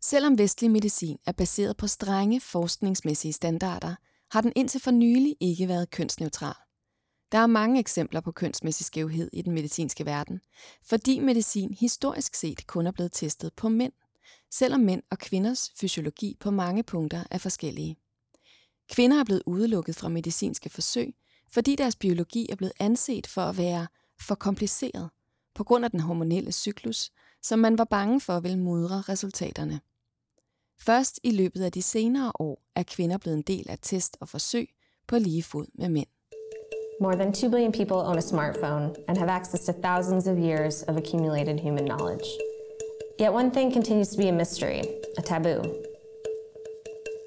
Selvom vestlig medicin er baseret på strenge forskningsmæssige standarder, har den indtil for nylig ikke været kønsneutral. Der er mange eksempler på kønsmæssig skævhed i den medicinske verden, fordi medicin historisk set kun er blevet testet på mænd, selvom mænd og kvinders fysiologi på mange punkter er forskellige. Kvinder er blevet udelukket fra medicinske forsøg, fordi deres biologi er blevet anset for at være for kompliceret på grund af den hormonelle cyklus, som man var bange for ville mudre resultaterne. Først i løbet af de senere år er kvinder blevet en del af test og forsøg på lige fod med mænd. More than 2 billion people own a smartphone and have access to thousands of years of accumulated human knowledge. Yet one thing continues to be a mystery, a taboo.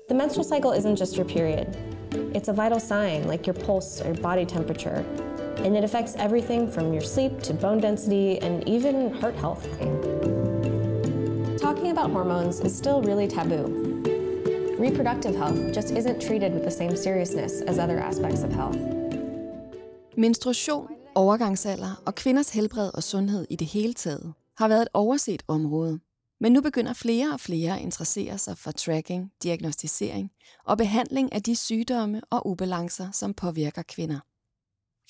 The menstrual cycle isn't just your period. It's a vital sign, like your pulse or body temperature, and it affects everything from your sleep to bone density and even heart health. Talking about hormones is still really taboo. Reproductive health just isn't treated with the same seriousness as other aspects of health. Menstruation, overgangsalder og kvinders helbred og sundhed i det hele taget har været et overset område. Men nu begynder flere og flere at interessere sig for tracking, diagnostisering og behandling af de sygdomme og ubalancer, som påvirker kvinder.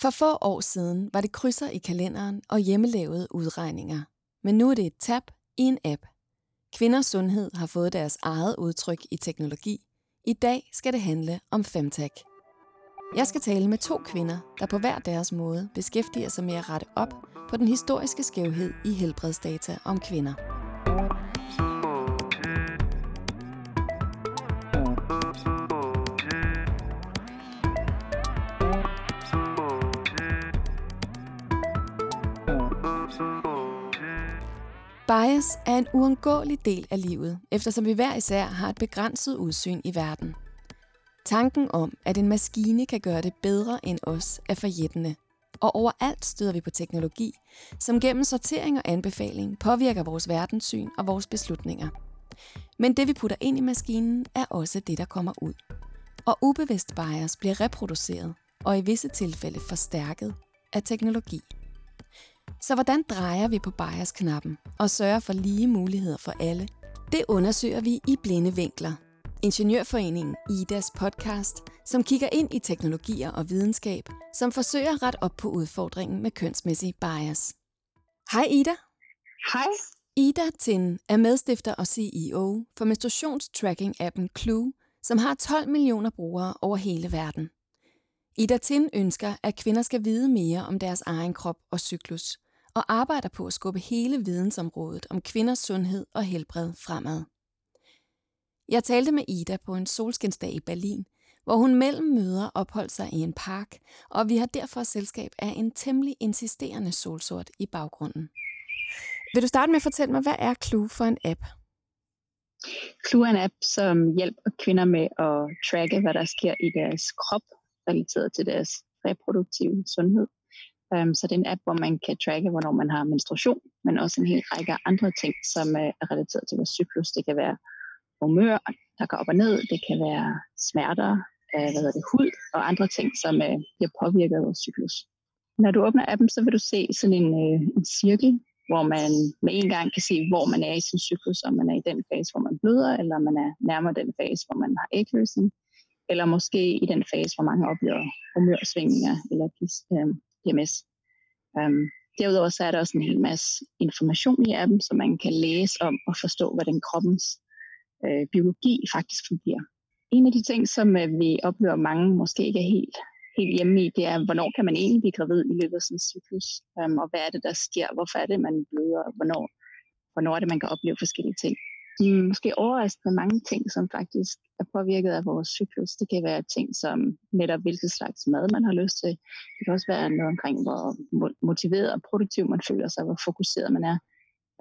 For få år siden var det krydser i kalenderen og hjemmelavede udregninger. Men nu er det et tab i en app. Kvinders sundhed har fået deres eget udtryk i teknologi. I dag skal det handle om femtech. Jeg skal tale med to kvinder, der på hver deres måde beskæftiger sig med at rette op på den historiske skævhed i helbredsdata om kvinder. Bias er en uundgåelig del af livet, eftersom vi hver især har et begrænset udsyn i verden. Tanken om, at en maskine kan gøre det bedre end os, er forjættende. Og overalt støder vi på teknologi, som gennem sortering og anbefaling påvirker vores verdenssyn og vores beslutninger. Men det vi putter ind i maskinen er også det, der kommer ud. Og ubevidst bias bliver reproduceret og i visse tilfælde forstærket af teknologi. Så hvordan drejer vi på bias-knappen og sørger for lige muligheder for alle? Det undersøger vi i Blinde Vinkler, Ingeniørforeningen IDAs podcast, som kigger ind i teknologier og videnskab, som forsøger at rette op på udfordringen med kønsmæssig bias. Hej Ida. Hej. Ida Tin er medstifter og CEO for menstruationstracking-appen Clue, som har 12 millioner brugere over hele verden. Ida Tin ønsker, at kvinder skal vide mere om deres egen krop og cyklus, og arbejder på at skubbe hele vidensområdet om kvinders sundhed og helbred fremad. Jeg talte med Ida på en solskinsdag i Berlin, hvor hun mellem møder opholdt sig i en park, og vi har derfor selskab af en temmelig insisterende solsort i baggrunden. Vil du starte med at fortælle mig, hvad er Clue for en app? Clue er en app, som hjælper kvinder med at tracke, hvad der sker i deres krop, relateret til deres reproduktive sundhed. Um, så det er en app, hvor man kan tracke, hvornår man har menstruation, men også en hel række andre ting, som øh, er relateret til vores cyklus. Det kan være humør, der går op og ned. Det kan være smerter, uh, hvad hedder det, hud og andre ting, som uh, bliver påvirket af vores cyklus. Når du åbner appen, så vil du se sådan en, uh, en cirkel, hvor man med en gang kan se, hvor man er i sin cyklus, om man er i den fase, hvor man bløder, eller man er nærmere den fase, hvor man har ægløsning, eller måske i den fase, hvor mange oplever humørsvingninger eller øhm, PMS. Øhm, derudover så er der også en hel masse information i appen, som man kan læse om og forstå, hvordan kroppens øh, biologi faktisk fungerer. En af de ting, som øh, vi oplever mange måske ikke er helt, helt hjemme i, det er, hvornår kan man egentlig blive gravid i løbet af sin cyklus, øhm, og hvad er det, der sker, hvorfor er det, man bløder, og hvornår, hvornår er det, man kan opleve forskellige ting. De måske overraskende mange ting, som faktisk er påvirket af vores cyklus. Det kan være ting som netop, hvilket slags mad man har lyst til. Det kan også være noget omkring, hvor motiveret og produktiv man føler sig, hvor fokuseret man er.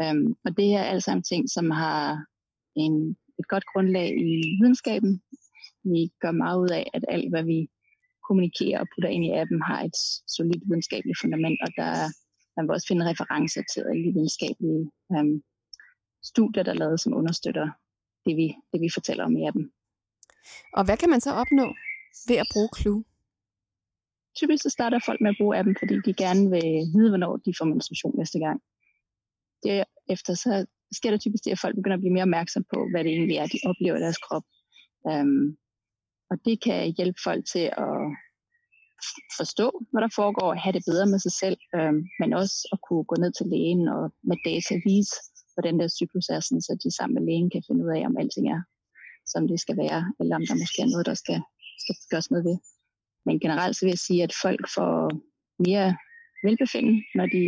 Øhm, og det er alt sammen ting, som har en et godt grundlag i videnskaben. Vi gør meget ud af, at alt, hvad vi kommunikerer og putter ind i appen, har et solidt videnskabeligt fundament, og der, man vil også finde referencer til alle de videnskabelige øhm, studier, der er lavet, som understøtter det vi, det, vi fortæller om i appen. Og hvad kan man så opnå ved at bruge Clue? Typisk så starter folk med at bruge appen, fordi de gerne vil vide, hvornår de får menstruation næste gang. Derefter så sker der typisk det, at folk begynder at blive mere opmærksom på, hvad det egentlig er, de oplever i deres krop. Um, og det kan hjælpe folk til at forstå, hvad der foregår, og have det bedre med sig selv, um, men også at kunne gå ned til lægen og med data vise, hvordan der cyklus er, sådan, så de sammen med lægen kan finde ud af, om alting er, som det skal være, eller om der måske er noget, der skal, skal gøres noget ved. Men generelt så vil jeg sige, at folk får mere velbefinden, når de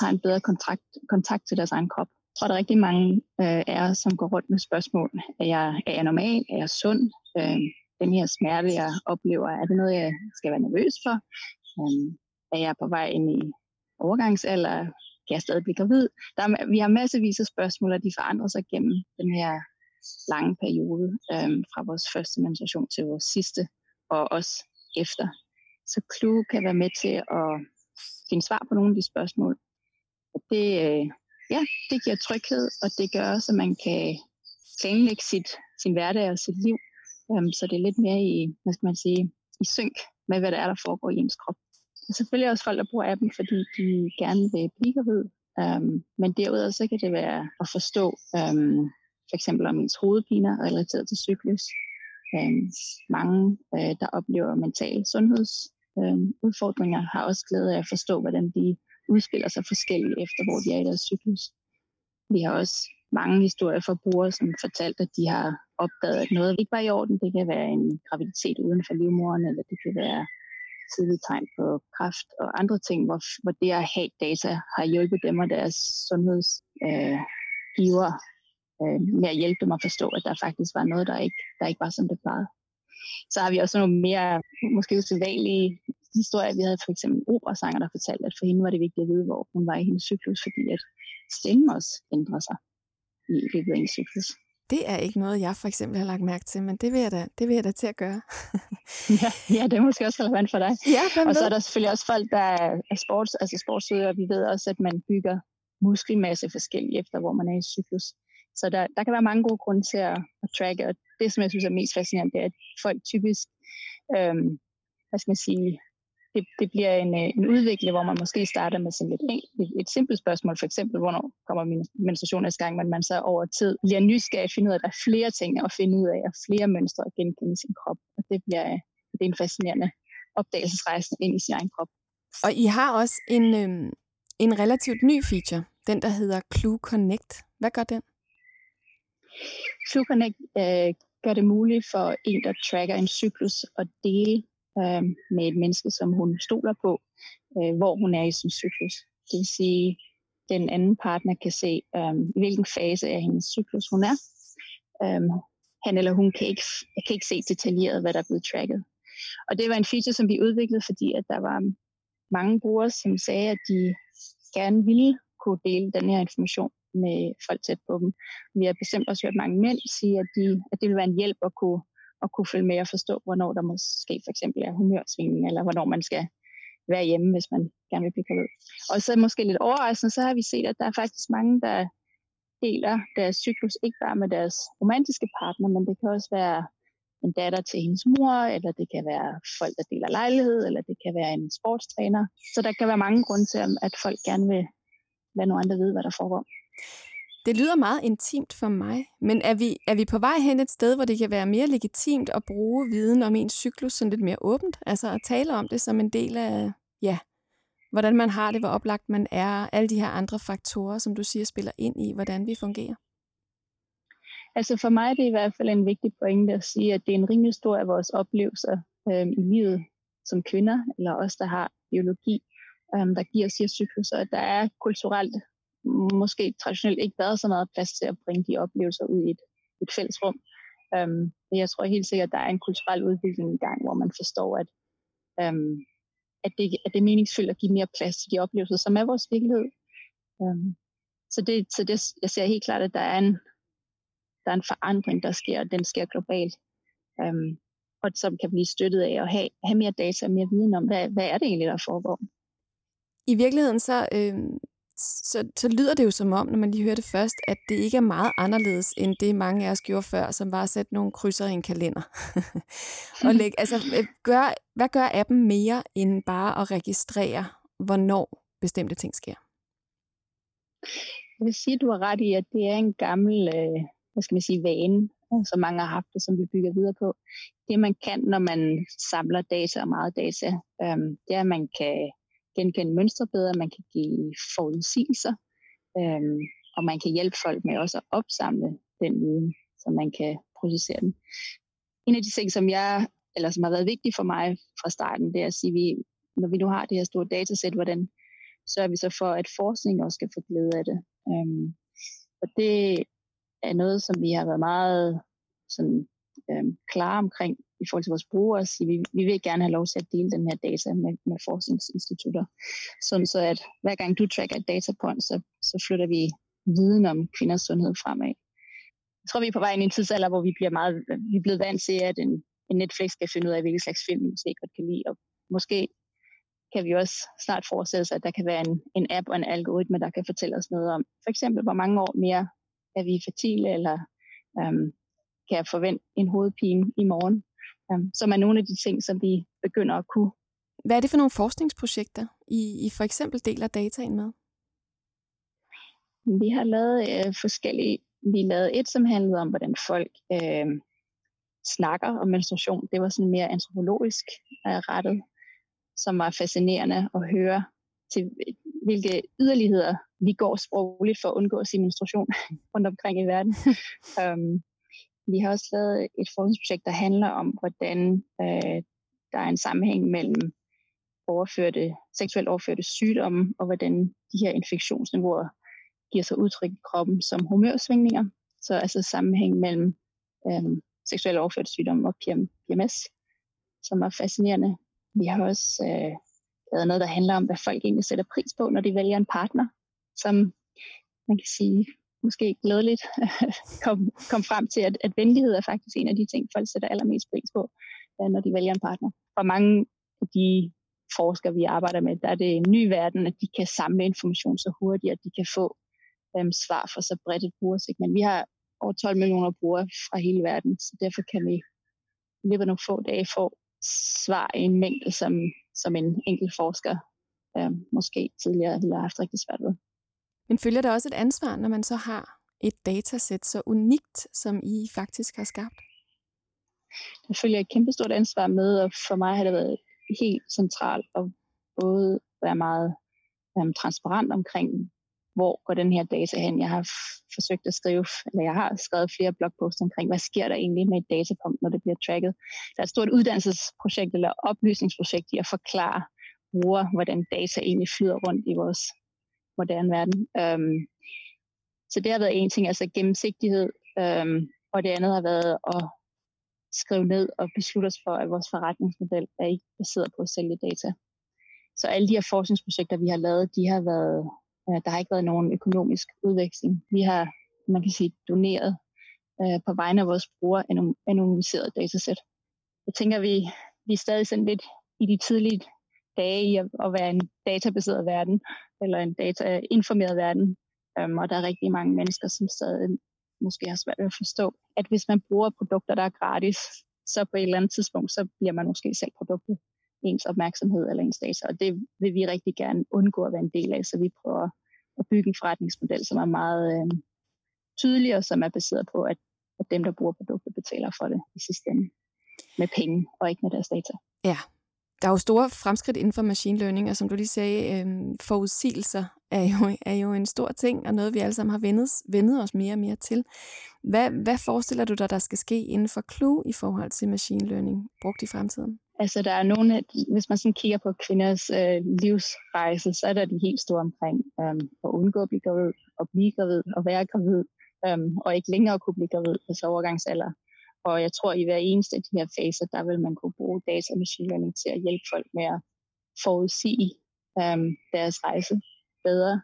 har en bedre kontakt, kontakt til deres egen krop. Jeg tror, der er rigtig mange øh, af som går rundt med spørgsmål. Er jeg, er jeg normal? Er jeg sund? Øh, den her smerte, jeg oplever, er det noget, jeg skal være nervøs for? Øh, er jeg på vej ind i overgangsalder? Kan jeg stadig blive gravid? Der er, vi har massevis af spørgsmål, og de forandrer sig gennem den her lange periode, øhm, fra vores første menstruation til vores sidste, og også efter. Så Clue kan være med til at finde svar på nogle af de spørgsmål. Og det, øh, ja, det giver tryghed, og det gør også, at man kan planlægge sit, sin hverdag og sit liv, Øhm, så det er lidt mere i, hvad skal man sige, i synk med, hvad der er, der foregår i ens krop. Der er selvfølgelig også folk, der bruger appen, fordi de gerne vil blive gravid, um, men derudover så kan det være at forstå um, for eksempel om ens hovedpiner relateret til cyklus. Um, mange, uh, der oplever mental sundheds øh, udfordringer, har også glæde af at forstå, hvordan de udspiller sig forskelligt efter, hvor de er i deres cyklus. Vi har også mange historier fra brugere, som fortalt, at de har opdaget, at noget ikke var i orden. Det kan være en graviditet uden for livmoderen, eller det kan være tidlige tegn på kræft og andre ting, hvor, hvor det at have data har hjulpet dem og deres sundhedsgiver øh, øh, med at hjælpe dem at forstå, at der faktisk var noget, der ikke, der ikke var, som det plejede. Så har vi også nogle mere måske usædvanlige historier. Vi havde for eksempel en operasanger, der fortalte, at for hende var det vigtigt at vide, hvor hun var i hendes cyklus, fordi at stemmen også ændrer sig i løbet af en cyklus. Det er ikke noget, jeg for eksempel har lagt mærke til, men det vil jeg da, det vil jeg da til at gøre. ja, ja, det er måske også relevant for dig. Ja, og så er der selvfølgelig også folk, der er sports, altså sportsøgere. Vi ved også, at man bygger muskelmasse forskelligt efter, hvor man er i cyklus. Så der, der kan være mange gode grunde til at, at tracke, og det, som jeg synes er mest fascinerende, det er, at folk typisk, øhm, hvad skal man sige, det, det bliver en, øh, en udvikling, hvor man måske starter med sådan et, et, et simpelt spørgsmål, for eksempel, hvornår kommer min menstruation næste gang, men man så over tid bliver nysgerrig at finde ud af, at der er flere ting at finde ud af, og flere mønstre at genkende i sin krop. Og det bliver det er en fascinerende opdagelsesrejse ind i sin egen krop. Og I har også en, øhm, en relativt ny feature, den der hedder Clue Connect. Hvad gør den? TrueConnect øh, gør det muligt for en, der tracker en cyklus, at dele øh, med et menneske, som hun stoler på, øh, hvor hun er i sin cyklus. Det vil sige, den anden partner kan se, øh, i hvilken fase af hendes cyklus hun er. Øh, han eller hun kan ikke, kan ikke se detaljeret, hvad der er blevet tracket. Og det var en feature, som vi udviklede, fordi at der var mange brugere, som sagde, at de gerne ville kunne dele den her information med folk tæt på dem. Vi har bestemt også hørt mange mænd sige, at, de, at det ville være en hjælp at kunne, at kunne følge med og forstå, hvornår der måske for eksempel er humørsvingning, eller hvornår man skal være hjemme, hvis man gerne vil blive gravid. Og så måske lidt overraskende, så har vi set, at der er faktisk mange, der deler deres cyklus, ikke bare med deres romantiske partner, men det kan også være en datter til hendes mor, eller det kan være folk, der deler lejlighed, eller det kan være en sportstræner. Så der kan være mange grunde til, at folk gerne vil lade nogle andre vide, hvad der foregår. Det lyder meget intimt for mig, men er vi, er vi på vej hen et sted, hvor det kan være mere legitimt at bruge viden om ens cyklus sådan lidt mere åbent? Altså at tale om det som en del af, ja, hvordan man har det, hvor oplagt man er, alle de her andre faktorer, som du siger, spiller ind i, hvordan vi fungerer? Altså for mig er det i hvert fald en vigtig pointe at sige, at det er en rimelig stor af vores oplevelser øh, i livet som kvinder, eller os, der har biologi, øh, der giver os de her at der er kulturelt måske traditionelt ikke været så meget plads til at bringe de oplevelser ud i et, et fælles rum. Um, jeg tror helt sikkert, at der er en kulturel udvikling i gang, hvor man forstår, at, øhm, at, det, at det er meningsfuldt at give mere plads til de oplevelser, som er vores virkelighed. Øhm, så det, så det, jeg ser helt klart, at der er en, der er en forandring, der sker, og den sker globalt. Øhm, og som kan blive støttet af at have, have mere data og mere viden om, hvad, hvad er det egentlig, der foregår. I virkeligheden så, øh, så, så lyder det jo som om, når man lige hører det først, at det ikke er meget anderledes, end det mange af os gjorde før, som var at sætte nogle krydser i en kalender. og læg, altså, øh, gør, hvad gør appen mere, end bare at registrere, hvornår bestemte ting sker? Jeg vil sige, at du har ret i, at det er en gammel, øh, hvad skal man sige, vane, øh, som mange har haft, og som vi bygger videre på. Det man kan, når man samler data og meget data, øh, det er, at man kan genkende mønstre bedre, man kan give forudsigelser, øhm, og man kan hjælpe folk med også at opsamle den viden, så man kan processere den. En af de ting, som jeg eller som har været vigtig for mig fra starten, det er at sige, at vi, når vi nu har det her store datasæt, hvordan sørger vi så for, at forskning også skal få glæde af det. Øhm, og det er noget, som vi har været meget sådan, øh, klare omkring i forhold til vores brugere, at sige, vi, vi vil gerne have lov til at dele den her data med, med forskningsinstitutter, sådan så at hver gang du tracker et datapoint, så, så flytter vi viden om kvinders sundhed fremad. Jeg tror, vi er på vej ind i en tidsalder, hvor vi bliver meget, vi er blevet vant til, at en, en Netflix skal finde ud af, hvilken slags film vi sikkert godt kan lide, og måske kan vi også snart forestille os, at der kan være en, en app og en algoritme, der kan fortælle os noget om, for eksempel, hvor mange år mere er vi fertile, eller øhm, kan jeg forvente en hovedpine i morgen, um, som er nogle af de ting, som vi begynder at kunne. Hvad er det for nogle forskningsprojekter, I, I for eksempel deler dataen med? Vi har lavet øh, forskellige. Vi lavede et, som handlede om, hvordan folk øh, snakker om menstruation. Det var sådan mere antropologisk øh, rettet, som var fascinerende at høre til hvilke yderligheder vi går sprogligt for at undgå at sige menstruation rundt omkring i verden. um, vi har også lavet et forskningsprojekt, der handler om, hvordan øh, der er en sammenhæng mellem overførte, seksuelt overførte sygdomme, og hvordan de her infektionsniveauer giver sig udtryk i kroppen som humørsvingninger. Så altså sammenhæng mellem øh, seksuelt overførte sygdomme og PMS, som er fascinerende. Vi har også øh, lavet noget, der handler om, hvad folk egentlig sætter pris på, når de vælger en partner, som man kan sige måske glædeligt kom, kom frem til, at, at venlighed er faktisk en af de ting, folk sætter allermest pris på, når de vælger en partner. For mange af de forskere, vi arbejder med, der er det en ny verden, at de kan samle information så hurtigt, at de kan få øhm, svar fra så bredt et brugersegment. Vi har over 12 millioner brugere fra hele verden, så derfor kan vi i løbet af nogle få dage få svar i en mængde, som, som en enkelt forsker øhm, måske tidligere ville have haft rigtig svært ved. Men følger der også et ansvar, når man så har et datasæt så unikt, som I faktisk har skabt? Der følger et kæmpestort ansvar med, og for mig har det været helt centralt at både være meget um, transparent omkring, hvor går den her data hen. Jeg har forsøgt at skrive, eller jeg har skrevet flere blogposts omkring, hvad sker der egentlig med et datapunkt, når det bliver tracket. Der er et stort uddannelsesprojekt eller oplysningsprojekt i at forklare bruger, hvordan data egentlig flyder rundt i vores moderne verden. Øhm, så det har været en ting, altså gennemsigtighed, øhm, og det andet har været at skrive ned og beslutte os for, at vores forretningsmodel er ikke baseret på at sælge data. Så alle de her forskningsprojekter, vi har lavet, de har været, øh, der har ikke været nogen økonomisk udveksling. Vi har, man kan sige, doneret øh, på vegne af vores brugere anonymiseret datasæt. Jeg tænker, vi, vi er stadig sådan lidt i de tidlige dage i at, at være en databaseret verden, eller en datainformeret verden. Øhm, og der er rigtig mange mennesker, som stadig måske har svært ved at forstå, at hvis man bruger produkter, der er gratis, så på et eller andet tidspunkt, så bliver man måske selv produktet ens opmærksomhed eller ens data, og det vil vi rigtig gerne undgå at være en del af, så vi prøver at bygge en forretningsmodel, som er meget øh, tydelig og som er baseret på, at, at dem, der bruger produkter, betaler for det i sidste ende med penge og ikke med deres data. Ja, der er jo store fremskridt inden for machine learning, og som du lige sagde, øh, forudsigelser er jo, er jo en stor ting, og noget vi alle sammen har vendet, vendet os mere og mere til. Hvad, hvad forestiller du dig, der skal ske inden for Clue i forhold til machine learning brugt i fremtiden? Altså der er nogle, hvis man sådan kigger på kvinders øh, livsrejse, så er der de helt store omkring øh, at undgå at blive gravid, at blive gravid, at være gravid, øh, og ikke længere kunne blive gravid, altså overgangsalder. Og jeg tror, at i hver eneste af de her faser, der vil man kunne bruge data og machine learning til at hjælpe folk med at forudsige øhm, deres rejse bedre.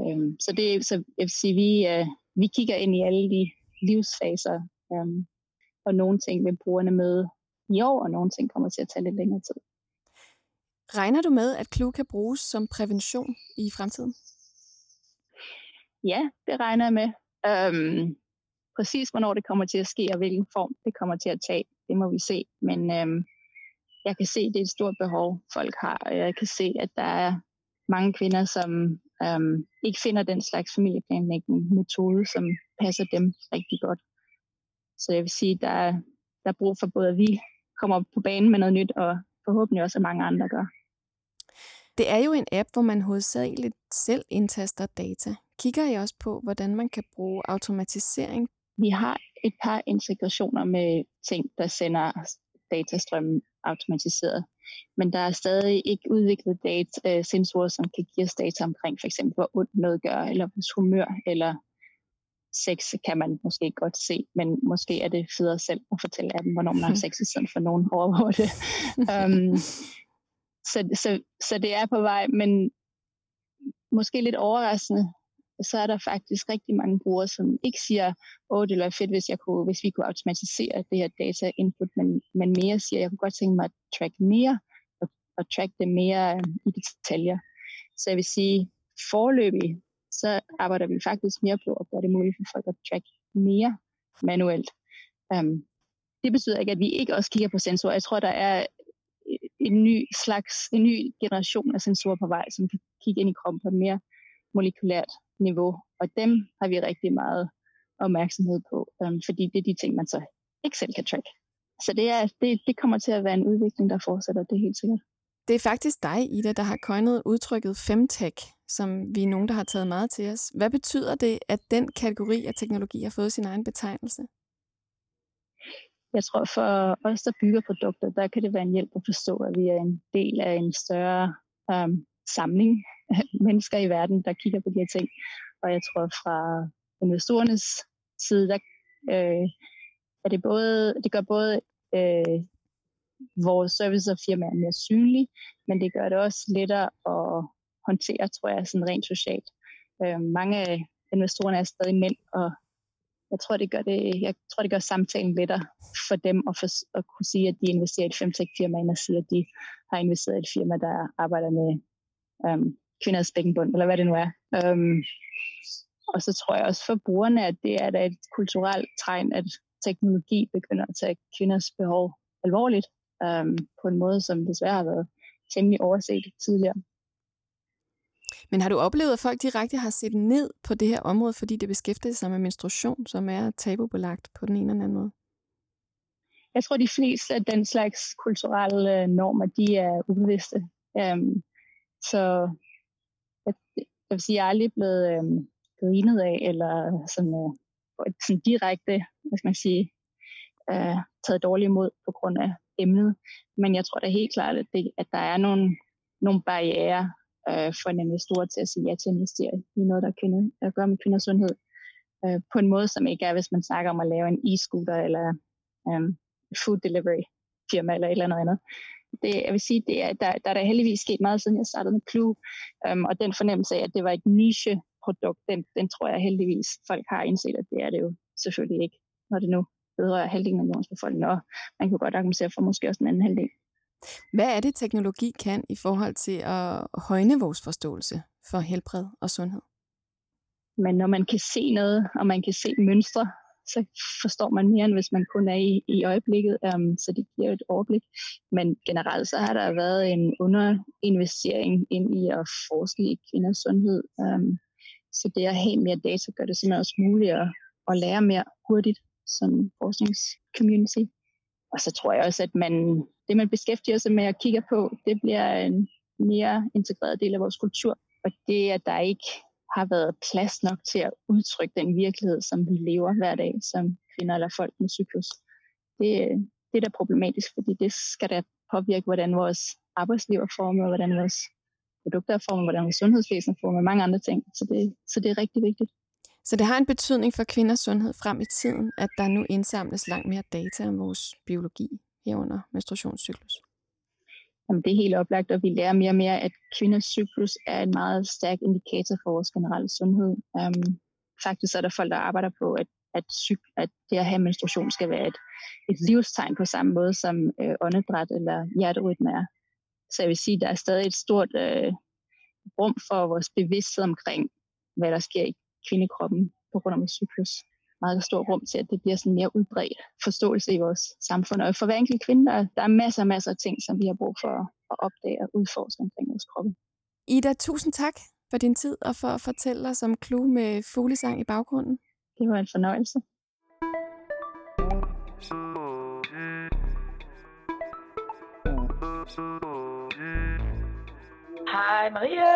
Øhm, så det så jeg vil sige, vi, øh, vi kigger ind i alle de livsfaser, øhm, og nogle ting vil brugerne med i år, og nogle ting kommer til at tage lidt længere tid. Regner du med, at Clue kan bruges som prævention i fremtiden? Ja, det regner jeg med. Øhm, Præcis hvornår det kommer til at ske, og hvilken form det kommer til at tage, det må vi se. Men øhm, jeg kan se, at det er et stort behov, folk har. Og jeg kan se, at der er mange kvinder, som øhm, ikke finder den slags familieplanlægning metode, som passer dem rigtig godt. Så jeg vil sige, der er, der er brug for både, at vi kommer på banen med noget nyt, og forhåbentlig også, at mange andre gør. Det er jo en app, hvor man hovedsageligt selv indtaster data. Kigger I også på, hvordan man kan bruge automatisering? Vi har et par integrationer med ting, der sender datastrømmen automatiseret. Men der er stadig ikke udviklet data, øh, sensorer, som kan give os data omkring for eksempel, hvor ondt noget gør, eller vores humør, eller sex kan man måske godt se, men måske er det federe selv at fortælle af dem, hvornår man har sex, i stedet for nogen overvåger det. um, så, så, så det er på vej, men måske lidt overraskende, så er der faktisk rigtig mange brugere, som ikke siger, åh, det ville være fedt, hvis, jeg kunne, hvis vi kunne automatisere det her data input, men, men mere siger, jeg kunne godt tænke mig at track mere, og, og track det mere øh, i detaljer. Så jeg vil sige, forløbig, så arbejder vi faktisk mere på at gøre det muligt for folk at track mere manuelt. Um, det betyder ikke, at vi ikke også kigger på sensorer. Jeg tror, der er øh, en ny slags, en ny generation af sensorer på vej, som kan kigge ind i kroppen på mere molekylært niveau. Og dem har vi rigtig meget opmærksomhed på, um, fordi det er de ting, man så ikke selv kan track. Så det, er, det, det kommer til at være en udvikling, der fortsætter, det er helt sikkert. Det er faktisk dig, Ida, der har coinet udtrykket femtech, som vi er nogen, der har taget meget til os. Hvad betyder det, at den kategori af teknologi har fået sin egen betegnelse? Jeg tror for os, der bygger produkter, der kan det være en hjælp at forstå, at vi er en del af en større um, samling mennesker i verden, der kigger på de her ting. Og jeg tror fra investorernes side, der øh, er det både, det gør både øh, vores service og firmaer mere synlige, men det gør det også lettere at håndtere, tror jeg, sådan rent socialt. Øh, mange af investorerne er stadig mænd, og jeg tror, det gør, det, jeg tror, det gør samtalen lettere for dem at, for, at kunne sige, at de investerer i et femtech-firma, end at sige, at de har investeret i et firma, der arbejder med øhm, kvinders bækkenbund, eller hvad det nu er. Um, og så tror jeg også for brugerne, at det er da et kulturelt tegn, at teknologi begynder at tage kvinders behov alvorligt um, på en måde, som desværre har været temmelig overset tidligere. Men har du oplevet, at folk direkte har set ned på det her område, fordi det beskæftiger sig med menstruation, som er tabubelagt på den ene eller anden måde? Jeg tror, de fleste af den slags kulturelle normer, de er ubevidste. Um, så jeg, jeg vil sige, jeg er aldrig blevet um, grinet af, eller sådan, øh, sådan direkte, hvad skal man sige, øh, taget dårligt imod på grund af emnet. Men jeg tror da helt klart, at, det, at der er nogle, nogle barriere øh, for en investor til at sige ja til at investere i noget, der kvinde, der gør med kvinders sundhed, øh, på en måde, som ikke er, hvis man snakker om at lave en e-scooter eller øh, food delivery firma eller et eller andet andet. Det, jeg vil sige, det er, der, der er der heldigvis sket meget, siden jeg startede med Clue, um, og den fornemmelse af, at det var et niche-produkt, den, den tror jeg heldigvis, folk har indset, at det er det jo selvfølgelig ikke, når det nu vedrører halvdelen af jordens befolkning, og man kan godt argumentere for måske også den anden halvdel. Hvad er det, teknologi kan i forhold til at højne vores forståelse for helbred og sundhed? Men når man kan se noget, og man kan se mønstre, så forstår man mere, end hvis man kun er i, i øjeblikket, um, så det giver et overblik. Men generelt så har der været en underinvestering ind i at forske i kvinders sundhed. Um, så det at have mere data gør det simpelthen også muligt at, at lære mere hurtigt som forskningscommunity. Og så tror jeg også, at man, det, man beskæftiger sig med og kigger på, det bliver en mere integreret del af vores kultur. Og det, at der ikke har været plads nok til at udtrykke den virkelighed, som vi lever hver dag som kvinder eller folk med cyklus, det, det er da problematisk, fordi det skal da påvirke, hvordan vores arbejdsliv er formet, hvordan vores produkter er formet, hvordan vores sundhedsvæsen er formet, og mange andre ting. Så det, så det er rigtig vigtigt. Så det har en betydning for kvinders sundhed frem i tiden, at der nu indsamles langt mere data om vores biologi herunder menstruationscyklus? Jamen, det er helt oplagt, og vi lærer mere og mere, at kvinders cyklus er en meget stærk indikator for vores generelle sundhed. Um, faktisk er der folk, der arbejder på, at, at, cyk- at det at have menstruation skal være et, et livstegn på samme måde som øh, åndedræt eller hjerterytme er. Så jeg vil sige, at der er stadig et stort øh, rum for vores bevidsthed omkring, hvad der sker i kvindekroppen på grund af vores cyklus. Meget stor rum til, at det bliver sådan mere udbredt forståelse i vores samfund. Og for hver enkelt kvinde, der, der er masser og masser af ting, som vi har brug for at opdage og udforske omkring vores kroppe. Ida, tusind tak, for din tid og for at fortælle os om Clue med fuglesang i baggrunden. Det var en fornøjelse. Hej Maria.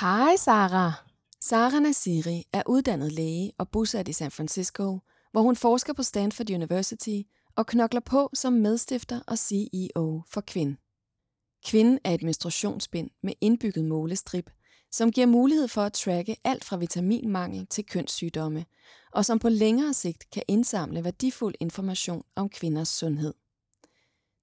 Hej Sara. Sara Nasiri er uddannet læge og bosat i San Francisco, hvor hun forsker på Stanford University og knokler på som medstifter og CEO for Kvind. Kvinden er et menstruationsbind med indbygget målestrip, som giver mulighed for at tracke alt fra vitaminmangel til kønssygdomme, og som på længere sigt kan indsamle værdifuld information om kvinders sundhed.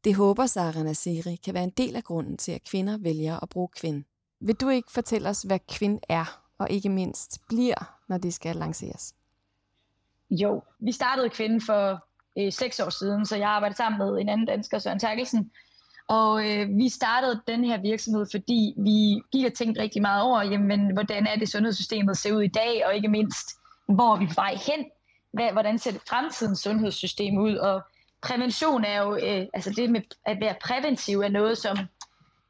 Det håber Sara Nasiri kan være en del af grunden til, at kvinder vælger at bruge kvind. Vil du ikke fortælle os, hvad kvind er, og ikke mindst bliver, når det skal lanceres? Jo, vi startede kvinden for øh, seks år siden, så jeg arbejdede sammen med en anden dansker, Søren Terkelsen. Og øh, vi startede den her virksomhed, fordi vi gik og tænkte rigtig meget over, jamen, hvordan er det sundhedssystemet ser ud i dag, og ikke mindst, hvor er vi på vej hen? Hvad, hvordan ser det fremtidens sundhedssystem ud? Og prævention er jo, øh, altså det med at være præventiv er noget, som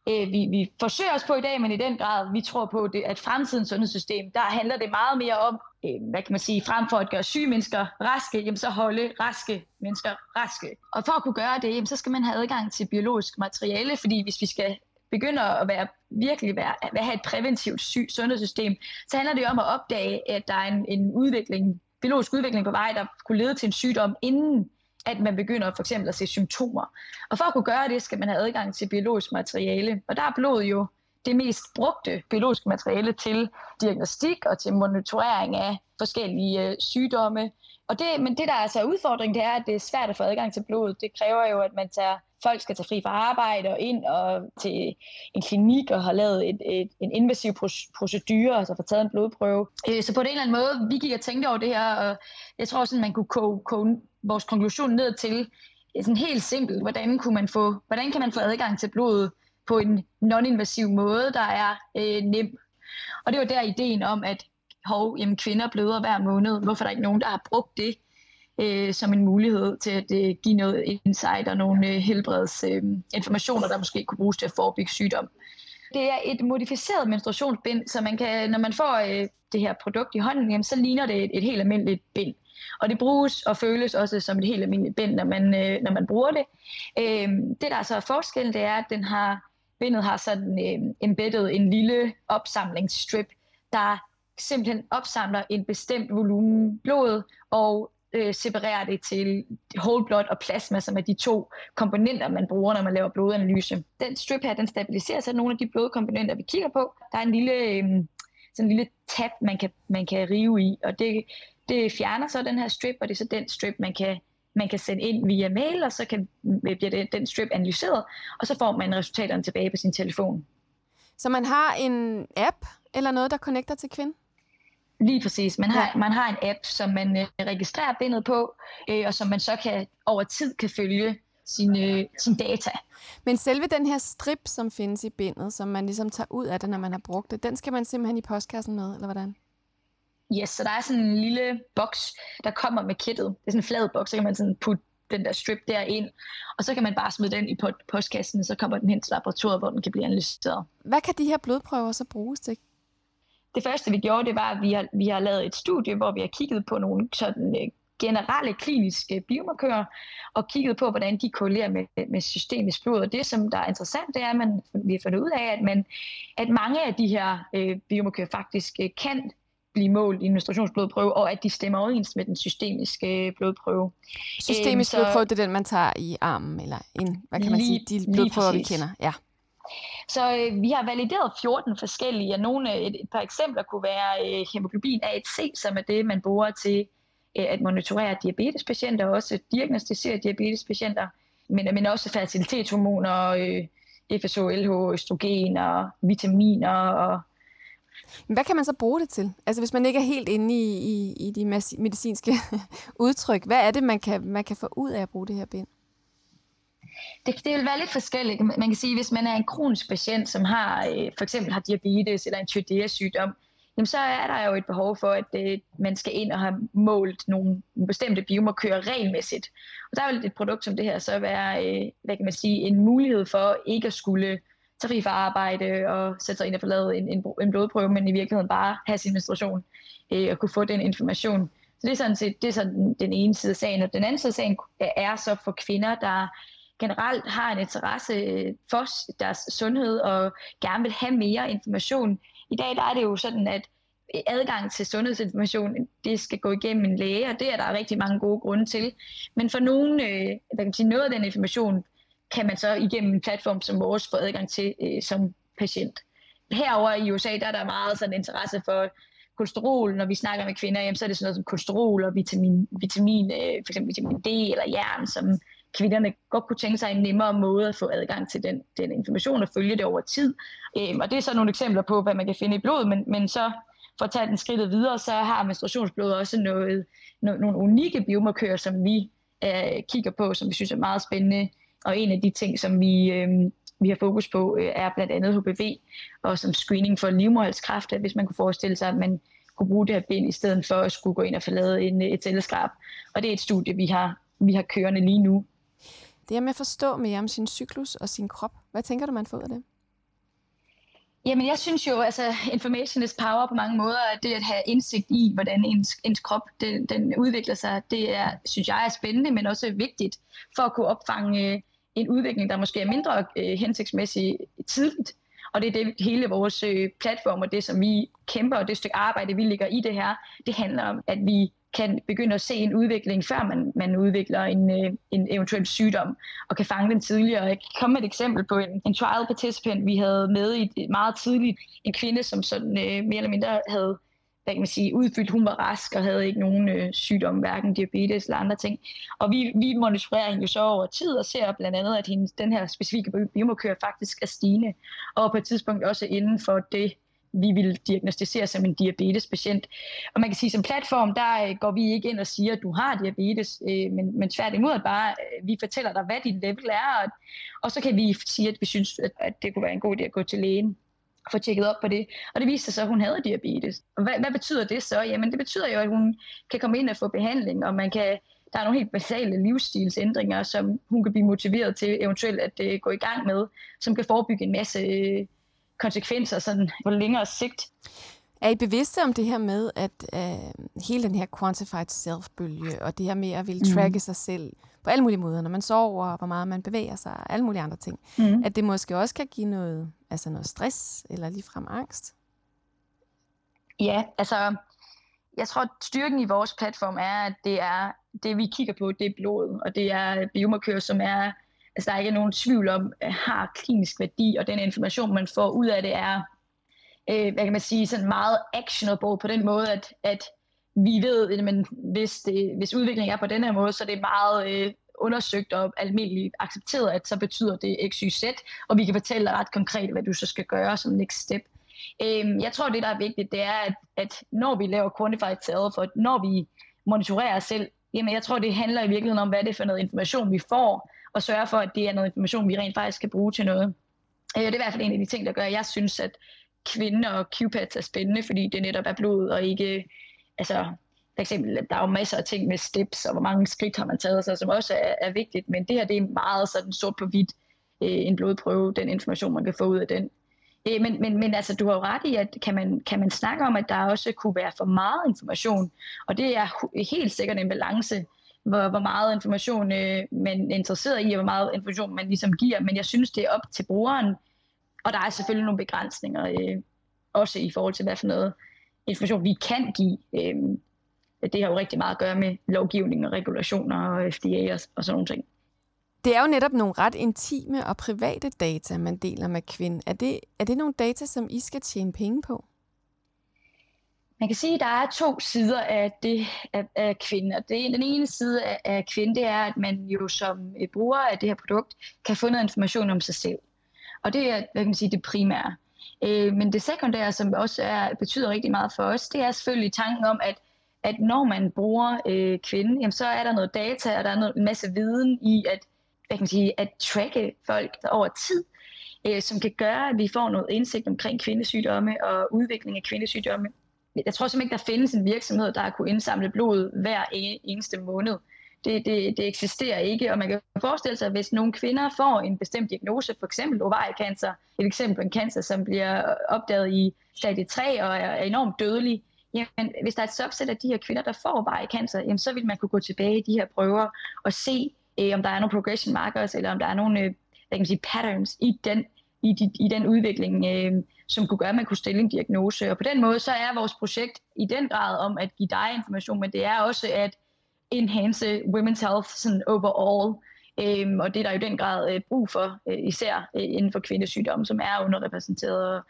øh, vi, vi forsøger os på i dag, men i den grad, vi tror på, det, at fremtidens sundhedssystem, der handler det meget mere om, øh, hvad kan man sige, frem for at gøre syge mennesker raske, jamen så holde raske mennesker raske. Og for at kunne gøre det, jamen så skal man have adgang til biologisk materiale, fordi hvis vi skal begynde at være, virkelig være, at have et præventivt syg, sundhedssystem, så handler det om at opdage, at der er en, en udvikling, biologisk udvikling på vej, der kunne lede til en sygdom, inden at man begynder for eksempel at se symptomer. Og for at kunne gøre det, skal man have adgang til biologisk materiale. Og der er blod jo det mest brugte biologiske materiale til diagnostik og til monitorering af forskellige øh, sygdomme. Og det, men det, der er så udfordring, det er, at det er svært at få adgang til blod. Det kræver jo, at man tager, folk skal tage fri fra arbejde og ind og til en klinik og har lavet et, et, en invasiv procedure, altså få taget en blodprøve. Øh, så på en eller anden måde, vi gik og tænkte over det her, og jeg tror sådan, man kunne koge, koge vores konklusion ned til sådan helt simpelt, hvordan, kunne man få, hvordan kan man få adgang til blodet på en non-invasiv måde, der er øh, nem. Og det var der ideen om, at hov, jamen, kvinder bløder hver måned. Hvorfor er der ikke nogen, der har brugt det øh, som en mulighed til at øh, give noget insight og nogle øh, helbredsinformationer, øh, der måske kunne bruges til at forebygge sygdom. Det er et modificeret menstruationsbind, så man kan, når man får øh, det her produkt i hånden, jamen, så ligner det et, et helt almindeligt bind. Og det bruges og føles også som et helt almindeligt bind, når man, øh, når man bruger det. Øh, det, der er så er forskellen, det er, at den har, bindet har sådan øh, embedded en lille opsamlingsstrip, der simpelthen opsamler en bestemt volumen blod og øh, separerer det til whole blood og plasma, som er de to komponenter, man bruger, når man laver blodanalyse. Den strip her, den stabiliserer så nogle af de blodkomponenter, vi kigger på. Der er en lille, øh, sådan en lille tab, man kan, man kan rive i, og det det fjerner så den her strip, og det er så den strip, man kan, man kan sende ind via mail, og så kan, bliver det, den strip analyseret, og så får man resultaterne tilbage på sin telefon. Så man har en app eller noget, der connecter til kvinden? Lige præcis. Man har, ja. man har en app, som man øh, registrerer bindet på, øh, og som man så kan over tid kan følge sin, øh, sin data. Men selve den her strip, som findes i bindet, som man ligesom tager ud af det, når man har brugt det, den skal man simpelthen i postkassen med, eller hvordan? Yes, så der er sådan en lille boks, der kommer med kittet. Det er sådan en flad boks, så kan man sådan putte den der strip der ind, og så kan man bare smide den i postkassen, så kommer den hen til laboratoriet, hvor den kan blive analyseret. Hvad kan de her blodprøver så bruges til? Det første, vi gjorde, det var, at vi har, vi har lavet et studie, hvor vi har kigget på nogle sådan øh, generelle kliniske biomarkører, og kigget på, hvordan de korrelerer med, med systemisk blod. Og det, som der er interessant, det er, at man, vi har fundet ud af, at, man, at mange af de her øh, biomarkører faktisk øh, kan blive målt i en menstruationsblodprøve, og at de stemmer overens med den systemiske blodprøve. Systemisk øhm, så, blodprøve, det er den, man tager i armen, eller en, hvad kan man lige, sige, de blodprøver, vi kender. Ja. Så øh, vi har valideret 14 forskellige, og nogle, et, et par eksempler kunne være øh, hemoglobin A1C, som er det, man bruger til øh, at monitorere diabetespatienter, og også diagnostisere diabetespatienter, men, men også fertilitetshormoner, øh, FSH, LH, østrogen og vitaminer og hvad kan man så bruge det til? Altså hvis man ikke er helt inde i, i, i de medicinske udtryk, hvad er det, man kan, man kan få ud af at bruge det her bind? Det, det vil være lidt forskelligt. Man kan sige, hvis man er en kronisk patient, som har øh, for eksempel har diabetes eller en tyreoidea-sygdom, jamen så er der jo et behov for, at det, man skal ind og have målt nogle bestemte biomarkører regelmæssigt. Og der vil et produkt som det her så være, øh, hvad kan man sige, en mulighed for ikke at skulle tarifarbejde og sætte sig ind og få lavet en, en, en blodprøve, men i virkeligheden bare have sin menstruation øh, og kunne få den information. Så det er sådan set det er sådan den ene side af sagen. Og den anden side af sagen er så for kvinder, der generelt har en interesse øh, for deres sundhed og gerne vil have mere information. I dag der er det jo sådan, at adgang til sundhedsinformation, det skal gå igennem en læge, og det er der rigtig mange gode grunde til. Men for nogen, øh, der kan sige, noget af den information, kan man så igennem en platform som vores få adgang til øh, som patient. Herover i USA, der er der meget sådan interesse for kolesterol, når vi snakker med kvinder, jamen, så er det sådan noget som kolesterol og vitamin, vitamin øh, for eksempel vitamin D eller jern, som kvinderne godt kunne tænke sig en nemmere måde at få adgang til den, den information og følge det over tid. Øhm, og det er så nogle eksempler på, hvad man kan finde i blodet, men, men så for at tage den skridtet videre, så har menstruationsblod også noget, no, nogle unikke biomarkører, som vi øh, kigger på, som vi synes er meget spændende. Og en af de ting, som vi, øh, vi har fokus på, øh, er blandt andet HPV, og som screening for livmoderhalskræft, hvis man kunne forestille sig, at man kunne bruge det her bind, i stedet for at skulle gå ind og få lavet en, et celleskrab. Og det er et studie, vi har, vi har kørende lige nu. Det er med at forstå mere om sin cyklus og sin krop. Hvad tænker du, man får ud af det? Jamen, jeg synes jo, altså information is power på mange måder, at det at have indsigt i, hvordan ens, ens krop den, den udvikler sig, det er, synes jeg er spændende, men også vigtigt for at kunne opfange øh, en udvikling, der måske er mindre øh, hensigtsmæssig tidligt. Og det er det hele vores øh, platform og det, som vi kæmper, og det stykke arbejde, vi ligger i det her, det handler om, at vi kan begynde at se en udvikling, før man, man udvikler en, øh, en eventuel sygdom, og kan fange den tidligere. Jeg kan komme med et eksempel på en, en trial participant, vi havde med i meget tidligt. En kvinde, som sådan øh, mere eller mindre havde hvad kan man sige, udfyldt, hun var rask og havde ikke nogen øh, sygdom, hverken diabetes eller andre ting. Og vi, vi monitorerer hende jo så over tid og ser blandt andet, at hendes, den her specifikke biomarkør faktisk er stigende, og på et tidspunkt også inden for det vi vil diagnostisere som en diabetespatient. Og man kan sige, som platform, der øh, går vi ikke ind og siger, at du har diabetes, øh, men, men tværtimod bare, øh, vi fortæller dig, hvad dit level er, og, og så kan vi sige, at vi synes, at, at det kunne være en god idé at gå til lægen få tjekket op på det. Og det viste sig så, at hun havde diabetes. Og hvad, hvad betyder det så? Jamen det betyder jo, at hun kan komme ind og få behandling, og man kan der er nogle helt basale livsstilsændringer, som hun kan blive motiveret til eventuelt at uh, gå i gang med, som kan forebygge en masse konsekvenser sådan på længere sigt. Er I bevidste om det her med, at uh, hele den her quantified self-bølge, og det her med at ville mm. tracke mm. sig selv på alle mulige måder, når man sover, hvor meget man bevæger sig, og alle mulige andre ting, mm. at det måske også kan give noget, altså noget stress, eller ligefrem angst? Ja, altså, jeg tror, at styrken i vores platform er, at det er det, vi kigger på, det er blod, og det er biomarkører, som er altså, der er ikke nogen tvivl om, øh, har klinisk værdi, og den information, man får ud af det, er øh, hvad kan man sige, sådan meget actionable på den måde, at, at vi ved, at hvis, det, hvis udviklingen er på den her måde, så er det meget øh, undersøgt og almindeligt accepteret, at så betyder det x, y, z, og vi kan fortælle dig ret konkret, hvad du så skal gøre som next step. Øhm, jeg tror, det der er vigtigt, det er, at, at når vi laver quantified self, for når vi monitorerer os selv, jamen jeg tror, det handler i virkeligheden om, hvad det er for noget information, vi får, og sørge for, at det er noget information, vi rent faktisk kan bruge til noget. Øh, det er i hvert fald en af de ting, der gør, at jeg synes, at kvinder og Q-pads er spændende, fordi det netop er blod og ikke, altså for eksempel, øh, der er jo masser af ting med steps, og hvor mange skridt har man taget sig, som også er, er vigtigt, men det her, det er meget sådan sort på hvidt, øh, en blodprøve, den information, man kan få ud af den. Øh, men, men, men altså, du har jo ret i, at kan man, kan man snakke om, at der også kunne være for meget information, og det er helt sikkert en balance, hvor, hvor meget information øh, man er interesseret i, og hvor meget information man ligesom giver. Men jeg synes, det er op til brugeren, og der er selvfølgelig nogle begrænsninger, øh, også i forhold til, hvad for noget information vi kan give. Øh, det har jo rigtig meget at gøre med lovgivning og regulationer og FDA og, og sådan nogle ting. Det er jo netop nogle ret intime og private data, man deler med kvinden. Er det, er det nogle data, som I skal tjene penge på? Man kan sige, at der er to sider af det af, af kvinder. Det, den ene side af, af kvinden, det er, at man jo som øh, bruger af det her produkt, kan få noget information om sig selv. Og det er hvad kan man sige, det primære. Øh, men det sekundære, som også er, betyder rigtig meget for os, det er selvfølgelig tanken om, at, at når man bruger øh, kvinden, jamen, så er der noget data, og der er noget, en masse viden i at, hvad kan man sige, at tracke folk over tid, øh, som kan gøre, at vi får noget indsigt omkring kvindesygdomme og udvikling af kvindesygdomme jeg tror simpelthen ikke, der findes en virksomhed, der har kunne indsamle blod hver eneste måned. Det, det, det eksisterer ikke, og man kan forestille sig, at hvis nogle kvinder får en bestemt diagnose, for eksempel ovariekancer, et eksempel en cancer, som bliver opdaget i stadie 3 og er enormt dødelig, jamen, hvis der er et subset af de her kvinder, der får ovariekancer, jamen, så vil man kunne gå tilbage i de her prøver og se, øh, om der er nogle progression markers, eller om der er nogle øh, hvad kan man sige, patterns i den, i, de, i den udvikling, øh, som kunne gøre, at man kunne stille en diagnose. Og på den måde, så er vores projekt i den grad om at give dig information, men det er også at enhance women's health sådan overall. Øhm, og det er der jo den grad øh, brug for, øh, især øh, inden for kvindesygdomme, som er underrepræsenteret, og,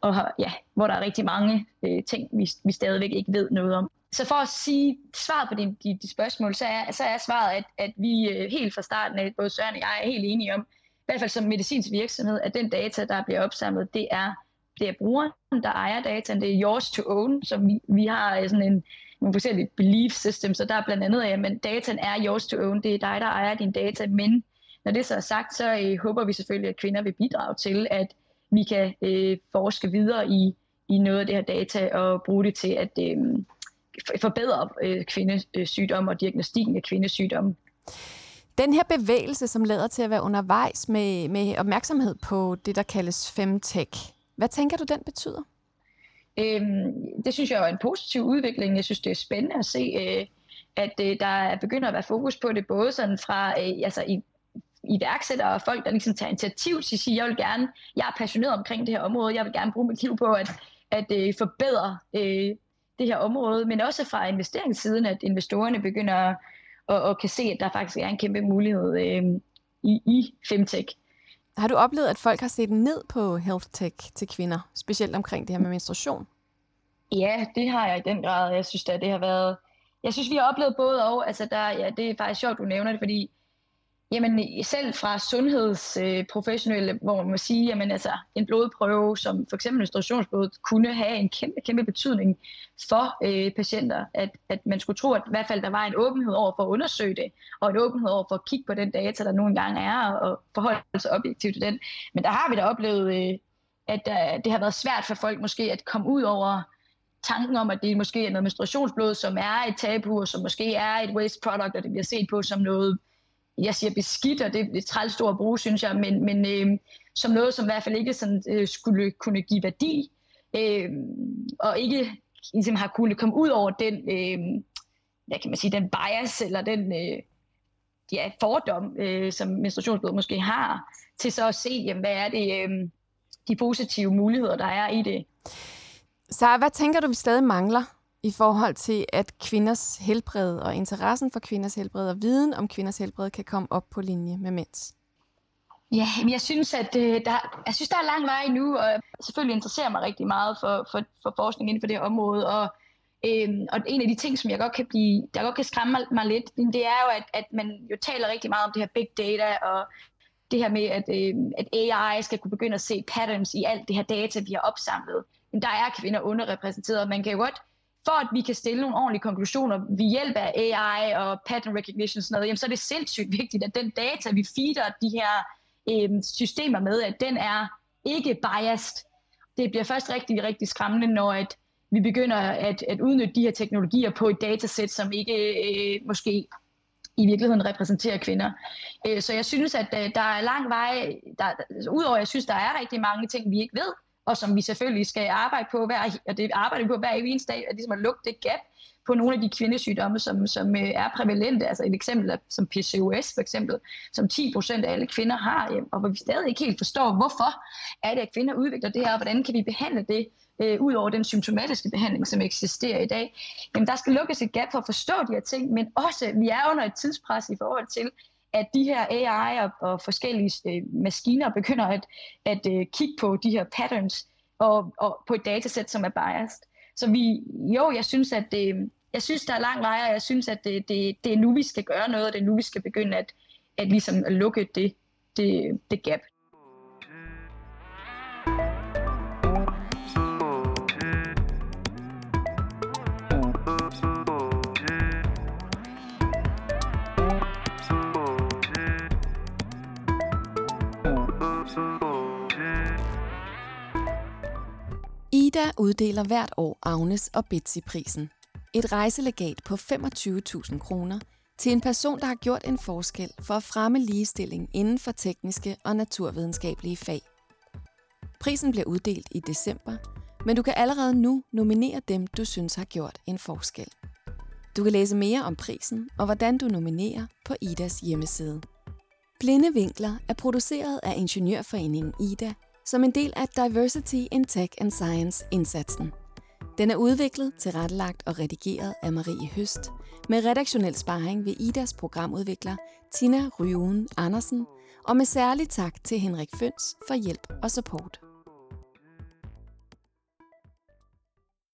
og har, ja, hvor der er rigtig mange øh, ting, vi, vi stadigvæk ikke ved noget om. Så for at sige svaret på de, de, de spørgsmål, så er, så er svaret, at, at vi øh, helt fra starten af, både Søren og jeg, er helt enige om, i hvert fald som medicinsk virksomhed, at den data, der bliver opsamlet, det er, det er brugeren, der ejer dataen. Det er yours to own, som vi, vi har øh, sådan en, nogle forskellige belief systems, så der er blandt andet, at men dataen er yours to own, det er dig, der ejer din data, men når det så er sagt, så øh, håber vi selvfølgelig, at kvinder vil bidrage til, at vi kan øh, forske videre i, i noget af det her data og bruge det til at øh, forbedre øh, kvindesygdomme og diagnostikken af kvindesygdomme. Den her bevægelse, som lader til at være undervejs med, med opmærksomhed på det, der kaldes femtech, hvad tænker du, den betyder? Øhm, det synes jeg er en positiv udvikling. Jeg synes, det er spændende at se, øh, at øh, der begynder at være fokus på det, både sådan fra øh, altså i iværksættere og folk, der ligesom tager initiativ til at sige, jeg vil gerne, jeg er passioneret omkring det her område, jeg vil gerne bruge mit liv på at, at øh, forbedre øh, det her område, men også fra investeringssiden, at investorerne begynder at, at, at kan se, at der faktisk er en kæmpe mulighed øh, i, i femtech. Har du oplevet, at folk har set ned på health tech til kvinder, specielt omkring det her med menstruation? Ja, det har jeg i den grad. Jeg synes, at det har været... Jeg synes, vi har oplevet både og. Altså, der, ja, det er faktisk sjovt, du nævner det, fordi Jamen selv fra sundhedsprofessionelle, øh, hvor man må sige, jamen altså en blodprøve, som for eksempel menstruationsblod, kunne have en kæmpe, kæmpe betydning for øh, patienter, at, at man skulle tro, at i hvert fald der var en åbenhed over for at undersøge det, og en åbenhed over for at kigge på den data, der nu engang er, og forholde sig objektivt til den. Men der har vi da oplevet, øh, at øh, det har været svært for folk måske at komme ud over tanken om, at det måske er noget menstruationsblod, som er et tabu, og som måske er et waste product, og det bliver set på som noget jeg siger beskidt, og det er et træls ord at bruge, synes jeg, men, men øh, som noget, som i hvert fald ikke sådan, øh, skulle kunne give værdi, øh, og ikke ligesom har kunnet komme ud over den, øh, hvad kan man sige, den bias, eller den øh, ja, fordom, øh, som menstruationsblod måske har, til så at se, jamen, hvad er det, øh, de positive muligheder, der er i det. Så hvad tænker du, vi stadig mangler i forhold til, at kvinders helbred og interessen for kvinders helbred og viden om kvinders helbred kan komme op på linje med mænds? Ja, men jeg synes, at øh, der, jeg synes, der er lang vej nu, og jeg selvfølgelig interesserer mig rigtig meget for, for, for forskning inden for det her område, og, Øhm, og en af de ting, som jeg godt kan blive, der godt kan skræmme mig lidt, det er jo, at, at man jo taler rigtig meget om det her big data, og det her med, at, øhm, at AI skal kunne begynde at se patterns i alt det her data, vi har opsamlet. Men der er kvinder underrepræsenteret, og man kan jo godt for at vi kan stille nogle ordentlige konklusioner ved hjælp af AI og pattern recognition sådan noget, jamen, så er det sindssygt vigtigt, at den data, vi feeder de her øh, systemer med, at den er ikke biased. Det bliver først rigtig, rigtig skræmmende, når at vi begynder at, at udnytte de her teknologier på et datasæt, som ikke øh, måske i virkeligheden repræsenterer kvinder. Øh, så jeg synes, at øh, der er lang vej, der, altså, udover at jeg synes, der er rigtig mange ting, vi ikke ved, og som vi selvfølgelig skal arbejde på hver, og det arbejder vi på hver eneste dag, at, ligesom at lukke det gap på nogle af de kvindesygdomme, som, som øh, er prævalente. Altså et eksempel er, som PCOS for eksempel, som 10% af alle kvinder har, og hvor vi stadig ikke helt forstår, hvorfor er det, at kvinder udvikler det her, og hvordan kan vi behandle det, øh, ud over den symptomatiske behandling, som eksisterer i dag. Jamen, der skal lukkes et gap for at forstå de her ting, men også, vi er under et tidspres i forhold til, at de her AI og, og forskellige øh, maskiner begynder at, at øh, kigge på de her patterns og, og på et datasæt, som er biased. Så vi, jo, jeg synes, at det, jeg synes, der er lang vej, og jeg synes, at det, det, det er nu, vi skal gøre noget, og det er nu, vi skal begynde at, at, ligesom at lukke det, det, det gap. Ida uddeler hvert år Agnes og Betsy-prisen. Et rejselegat på 25.000 kroner til en person, der har gjort en forskel for at fremme ligestilling inden for tekniske og naturvidenskabelige fag. Prisen bliver uddelt i december, men du kan allerede nu nominere dem, du synes har gjort en forskel. Du kan læse mere om prisen og hvordan du nominerer på IDAs hjemmeside. Blinde Vinkler er produceret af Ingeniørforeningen IDA som en del af Diversity in Tech and Science indsatsen. Den er udviklet, tilrettelagt og redigeret af Marie Høst, med redaktionel sparring ved IDAs programudvikler Tina Ryuen Andersen, og med særlig tak til Henrik Føns for hjælp og support.